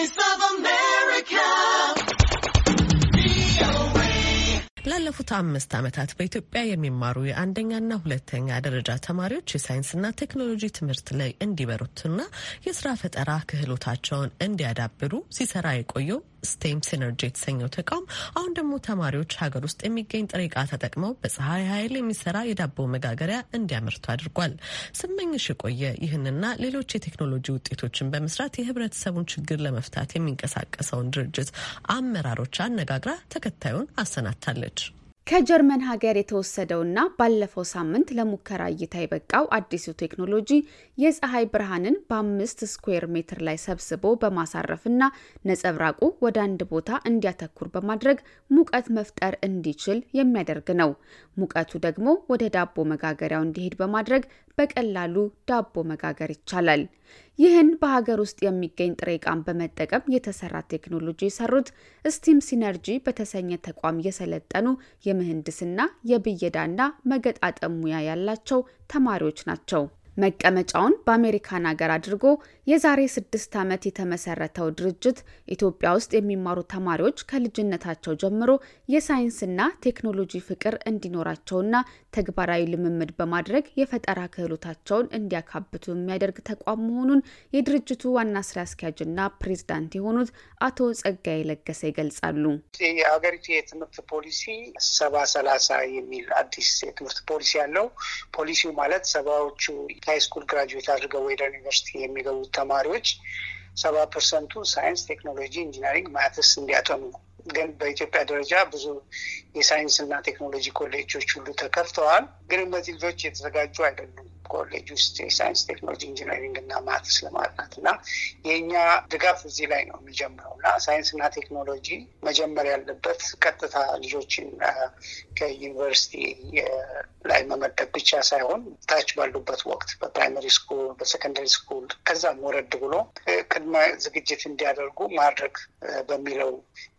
voice. ላለፉት አምስት ዓመታት በኢትዮጵያ የሚማሩ የአንደኛና ሁለተኛ ደረጃ ተማሪዎች የሳይንስና ቴክኖሎጂ ትምህርት ላይ እንዲበሩትና የስራ ፈጠራ ክህሎታቸውን እንዲያዳብሩ ሲሰራ የቆየው ስቴም ሲነርጂ የተሰኘው ተቋም አሁን ደግሞ ተማሪዎች ሀገር ውስጥ የሚገኝ ጥሬ ዕቃ ተጠቅመው በፀሐይ ኃይል የሚሰራ የዳቦ መጋገሪያ እንዲያመርቱ አድርጓል። ስመኝሽ የቆየ ይህንና ሌሎች የቴክኖሎጂ ውጤቶችን በመስራት የህብረተሰቡን ችግር ለመፍታት የሚንቀሳቀሰውን ድርጅት አመራሮች አነጋግራ ተከታዩን አሰናድታለች። ከጀርመን ሀገር የተወሰደውና ባለፈው ሳምንት ለሙከራ እይታ የበቃው አዲሱ ቴክኖሎጂ የፀሐይ ብርሃንን በአምስት ስኩዌር ሜትር ላይ ሰብስቦ በማሳረፍና ነጸብራቁ ወደ አንድ ቦታ እንዲያተኩር በማድረግ ሙቀት መፍጠር እንዲችል የሚያደርግ ነው። ሙቀቱ ደግሞ ወደ ዳቦ መጋገሪያው እንዲሄድ በማድረግ በቀላሉ ዳቦ መጋገር ይቻላል። ይህን በሀገር ውስጥ የሚገኝ ጥሬ ዕቃን በመጠቀም የተሰራ ቴክኖሎጂ የሰሩት STEM Synergy በተሰኘ ተቋም የሰለጠኑ የምህንድስና የብየዳና መገጣጠም ሙያ ያላቸው ተማሪዎች ናቸው። መቀመጫውን በአሜሪካን ሀገር አድርጎ የዛሬ ስድስት ዓመት የተመሰረተው ድርጅት ኢትዮጵያ ውስጥ የሚማሩ ተማሪዎች ከልጅነታቸው ጀምሮ የሳይንስና ቴክኖሎጂ ፍቅር እንዲኖራቸውና ተግባራዊ ልምምድ በማድረግ የፈጠራ ክህሎታቸውን እንዲያካብቱ የሚያደርግ ተቋም መሆኑን የድርጅቱ ዋና ስራ አስኪያጅና ፕሬዝዳንት የሆኑት አቶ ጸጋዬ ለገሰ ይገልጻሉ። የሀገሪቱ የትምህርት ፖሊሲ ሰባ ሰላሳ የሚል አዲስ የትምህርት ፖሊሲ ያለው ፖሊሲው ማለት ሰባዎቹ high school graduate አድርገው ወደ ዩኒቨርሲቲ የሚገቡት ተማሪዎች ሰባ percent ኡ ሳይንስ፣ ቴክኖሎጂ፣ engineering፣ maths እንዲያጠኑ ግን በኢትዮጵያ ደረጃ ብዙ የሳይንስ እና ቴክኖሎጂ ኮሌጆች ሁሉ ተከፍተዋል። ግን እነዚህ ልጆች የተዘጋጁ አይደሉም ኮሌጅ ውስጥ የሳይንስ ቴክኖሎጂ፣ engineering እና maths ለማጥናት እና የእኛ ድጋፍ እዚህ ላይ ነው የሚጀምረው እና ሳይንስ እና ቴክኖሎጂ መጀመር ያለበት ቀጥታ ልጆችን ከዩኒቨርሲቲ ላይ መመደብ ብቻ ሳይሆን ታች ባሉበት ወቅት በ primary school፣ በ secondary school ከዛም ወረድ ብሎ ቅድመ ዝግጅት እንዲያደርጉ ማድረግ በሚለው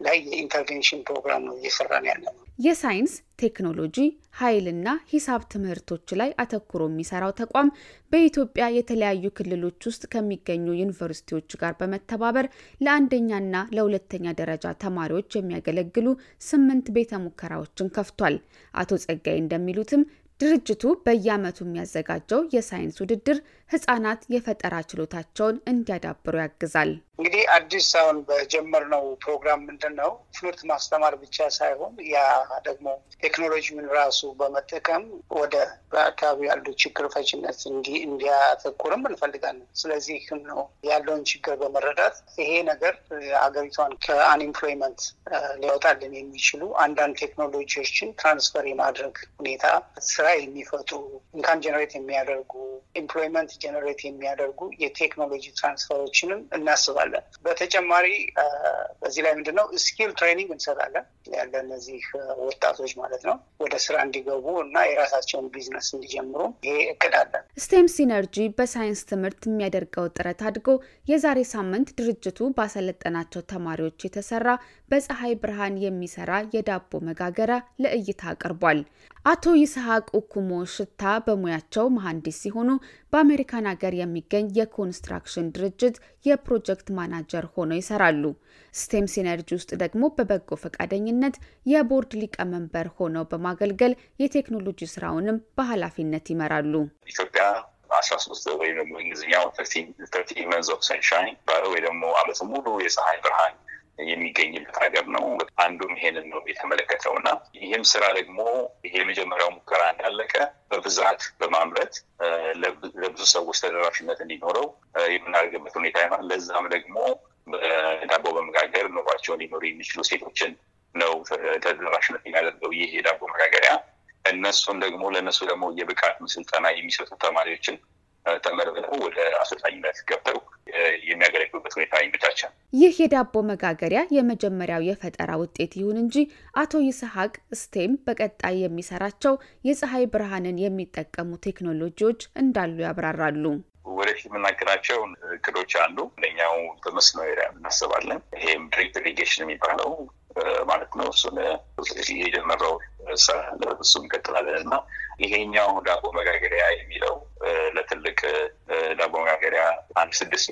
ላይ የ intervention ፕሮግራም ነው እየሰራን ያለ ነው። የሳይንስ ቴክኖሎጂ፣ ኃይልና ሂሳብ ትምህርቶች ላይ አተኩሮ የሚሰራው ተቋም በኢትዮጵያ የተለያዩ ክልሎች ውስጥ ከሚገኙ ዩኒቨርሲቲዎች ጋር በመተባበር ለአንደኛና ለሁለተኛ ደረጃ ተማሪዎች የሚያገለግሉ ስምንት ቤተ ሙከራዎችን ከፍቷል። አቶ ጸጋይ እንደሚሉትም ድርጅቱ በየዓመቱ የሚያዘጋጀው የሳይንስ ውድድር ህጻናት የፈጠራ ችሎታቸውን እንዲያዳብሩ ያግዛል። እንግዲህ አዲስ አሁን በጀመርነው ፕሮግራም ምንድን ነው ትምህርት ማስተማር ብቻ ሳይሆን ያ ደግሞ ቴክኖሎጂውን ራሱ በመጠቀም ወደ በአካባቢ ያሉ ችግር ፈችነት እንዲያተኩርም እንፈልጋለን። ስለዚህ ነው ያለውን ችግር በመረዳት ይሄ ነገር አገሪቷን ከ unemployment ሊያወጣልን የሚችሉ አንዳንድ ቴክኖሎጂዎችን transfer የማድረግ ሁኔታ ስራ የሚፈጥሩ income generate የሚያደርጉ employment generate የሚያደርጉ የቴክኖሎጂ transfer ኦችንም እናስባለን። በተጨማሪ በዚህ ላይ ምንድነው skill training እንሰጣለን ያለ እነዚህ ወጣቶች ማለት ነው ወደ ስራ እንዲገቡ እና የራሳቸውን ቢዝነስ እንዲጀምሩ ይሄ እቅድ አለን። ስቴም ሲነርጂ በሳይንስ ትምህርት የሚያደርገው ጥረት አድጎ የዛሬ ሳምንት ድርጅቱ ባሰለጠናቸው ተማሪዎች የተሰራ በፀሐይ ብርሃን የሚሰራ የዳቦ መጋገሪያ ለእይታ አቅርቧል። አቶ ይስሐቅ ኡኩሞ ሽታ በሙያቸው መሐንዲስ ሲሆኑ በአሜሪካን ሀገር የሚገኝ የኮንስትራክሽን ድርጅት የፕሮጀክት ማናጀር ሆነው ይሰራሉ። ስቴም ሲነርጂ ውስጥ ደግሞ በበጎ ፈቃደኝነት የቦርድ ሊቀመንበር ሆነው በማገልገል የቴክኖሎጂ ስራውንም በኃላፊነት ይመራሉ። ኢትዮጵያ አስራ ሶስት ወይም ደግሞ እንግሊዝኛው thirteen months of sunshine ወይ ደግሞ አመት ሙሉ የፀሐይ ብርሃን የሚገኝበት ሀገር ነው። አንዱም ይሄንን ነው የተመለከተው እና ይህም ስራ ደግሞ ይሄ የመጀመሪያው ሙከራ እንዳለቀ በብዛት በማምረት ለብዙ ሰዎች ተደራሽነት እንዲኖረው የምናደርግበት ሁኔታ ይሆናል። ለዛም ደግሞ ዳቦ በመጋገር ኑሯቸውን ሊኖሩ የሚችሉ ሴቶችን ነው ተደራሽነት የሚያደርገው ይህ የዳቦ መጋገሪያ። እነሱን ደግሞ ለእነሱ ደግሞ የብቃት ስልጠና የሚሰጡ ተማሪዎችን ተመርምረው ወደ አሰልጣኝነት ገብተው የሚያገለግሉበት ሁኔታ ይመቻቻል። ይህ የዳቦ መጋገሪያ የመጀመሪያው የፈጠራ ውጤት ይሁን እንጂ አቶ ይስሐቅ ስቴም በቀጣይ የሚሰራቸው የፀሐይ ብርሃንን የሚጠቀሙ ቴክኖሎጂዎች እንዳሉ ያብራራሉ። ወደፊት የምናደርጋቸው እቅዶች አሉ። አንደኛው በመስኖ area እናስባለን። ይሄም drip irrigation የሚባለው ነው። እሱን የጀመረው እሱ እንቀጥላለን እና ይሄኛው ዳቦ መጋገሪያ የሚለው ለትልቅ ዳቦ መጋገሪያ አንድ ስድስት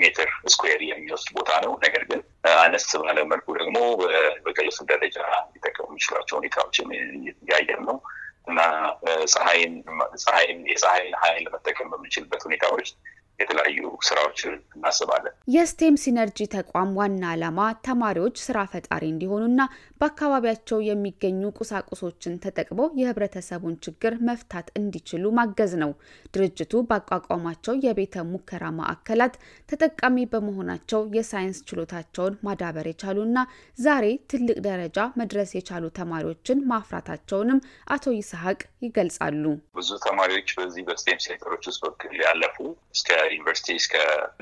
ሜትር square የሚወስድ ቦታ ነው። ነገር ግን አነስ ባለ መልኩ ደግሞ በግለሰብ ደረጃ ሊጠቀሙ የሚችሏቸው ሁኔታዎችን እያየን ነው እና ፀሐይን የፀሐይን ኃይል መጠቀም በምንችልበት ሁኔታዎች የተለያዩ ስራዎችን እናስባለን። የስቴም ሲነርጂ ተቋም ዋና ዓላማ ተማሪዎች ስራ ፈጣሪ እንዲሆኑና በአካባቢያቸው የሚገኙ ቁሳቁሶችን ተጠቅመው የህብረተሰቡን ችግር መፍታት እንዲችሉ ማገዝ ነው። ድርጅቱ ባቋቋማቸው የቤተ ሙከራ ማዕከላት ተጠቃሚ በመሆናቸው የሳይንስ ችሎታቸውን ማዳበር የቻሉና ዛሬ ትልቅ ደረጃ መድረስ የቻሉ ተማሪዎችን ማፍራታቸውንም አቶ ይስሐቅ ይገልጻሉ። ብዙ ተማሪዎች በዚህ በ STEM center ኦች ውስጥ በኩል ያለፉ እስከ ዩኒቨርሲቲ እስከ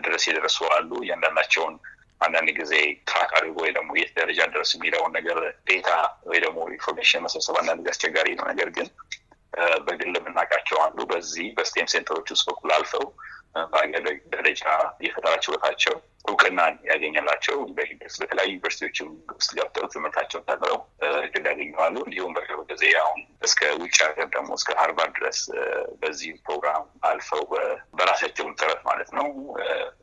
ድረስ የደረሱ አሉ። እያንዳንዳቸውን አንዳንድ ጊዜ track አድርጎ ወይ ደግሞ የት ደረጃ ድረስ የሚለውን ነገር data ወይ ደግሞ information መሰብሰብ አንዳንድ ጊዜ አስቸጋሪ ነው። ነገር ግን በግል የምናውቃቸው አሉ። በዚህ በ STEM center ኦች ውስጥ በኩል አልፈው በአገር ደረጃ የፈጠራ ችሎታቸው እውቅናን ያገኘላቸው በተለያዩ ዩኒቨርሲቲዎችም ውስጥ ገብተው ትምህርታቸውን ተምረው እድል ያገኛሉ። እንዲሁም በቅርብ ጊዜ አሁን እስከ ውጭ ሀገር ደግሞ እስከ ሃርቫርድ ድረስ በዚህ ፕሮግራም አልፈው በራሳቸውን ጥረት ማለት ነው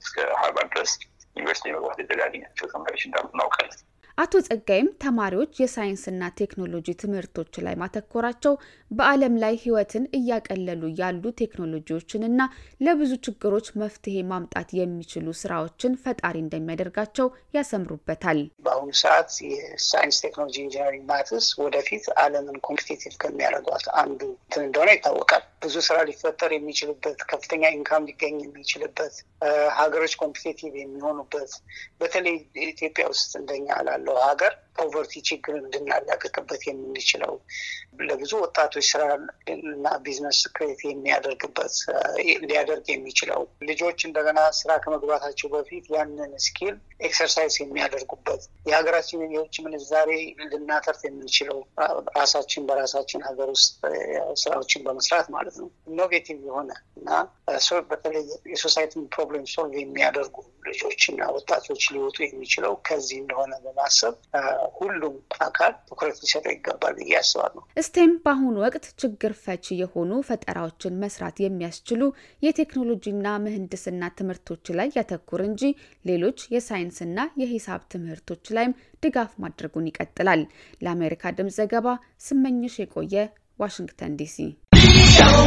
እስከ ሃርቫርድ ድረስ ዩኒቨርሲቲ የመግባት እድል ያገኛቸው ተማሪዎች እንዳሉ እናውቃለን። አቶ ጸጋዬም ተማሪዎች የሳይንስና ቴክኖሎጂ ትምህርቶች ላይ ማተኮራቸው በዓለም ላይ ሕይወትን እያቀለሉ ያሉ ቴክኖሎጂዎችንና ለብዙ ችግሮች መፍትሄ ማምጣት የሚችሉ ስራዎችን ፈጣሪ እንደሚያደርጋቸው ያሰምሩበታል። በአሁኑ ሰዓት የሳይንስ ቴክኖሎጂ፣ engineering፣ maths ወደፊት ዓለምን competitive ከሚያደርጓት አንዱ እንትን እንደሆነ ይታወቃል። ብዙ ስራ ሊፈጠር የሚችልበት ከፍተኛ income ሊገኝ የሚችልበት ሀገሮች competitive የሚሆኑበት በተለይ ኢትዮጵያ ውስጥ እንደኛ ላለው ሀገር poverty ችግርን እንድናላቅቅበት የምንችለው ለብዙ ወጣቶች ስራ እና business create የሚያደርግበት ሊያደርግ የሚችለው ልጆች እንደገና ስራ ከመግባታቸው በፊት ያንን skill exercise የሚያደርጉበት የሀገራችንን የውጭ ምንዛሬ ልናተርፍ የምንችለው ራሳችን በራሳችን ሀገር ውስጥ ስራዎችን በመስራት ማለት ነው። innovative የሆነ እና በተለይ የ society ን problem solve የሚያደርጉ ልጆች እና ወጣቶች ሊወጡ የሚችለው ከዚህ እንደሆነ በማሰብ ሁሉም አካል ትኩረት ሊሰጠው ይገባል ብዬ አስባለሁ። ስቴም በአሁኑ ወቅት ችግር ፈቺ የሆኑ ፈጠራዎችን መስራት የሚያስችሉ የቴክኖሎጂና ምህንድስና ትምህርቶች ላይ ያተኩር እንጂ ሌሎች የሳይንስና የሂሳብ ትምህርቶች ላይም ድጋፍ ማድረጉን ይቀጥላል። ለአሜሪካ ድምፅ ዘገባ ስመኝሽ የቆየ ዋሽንግተን ዲሲ show.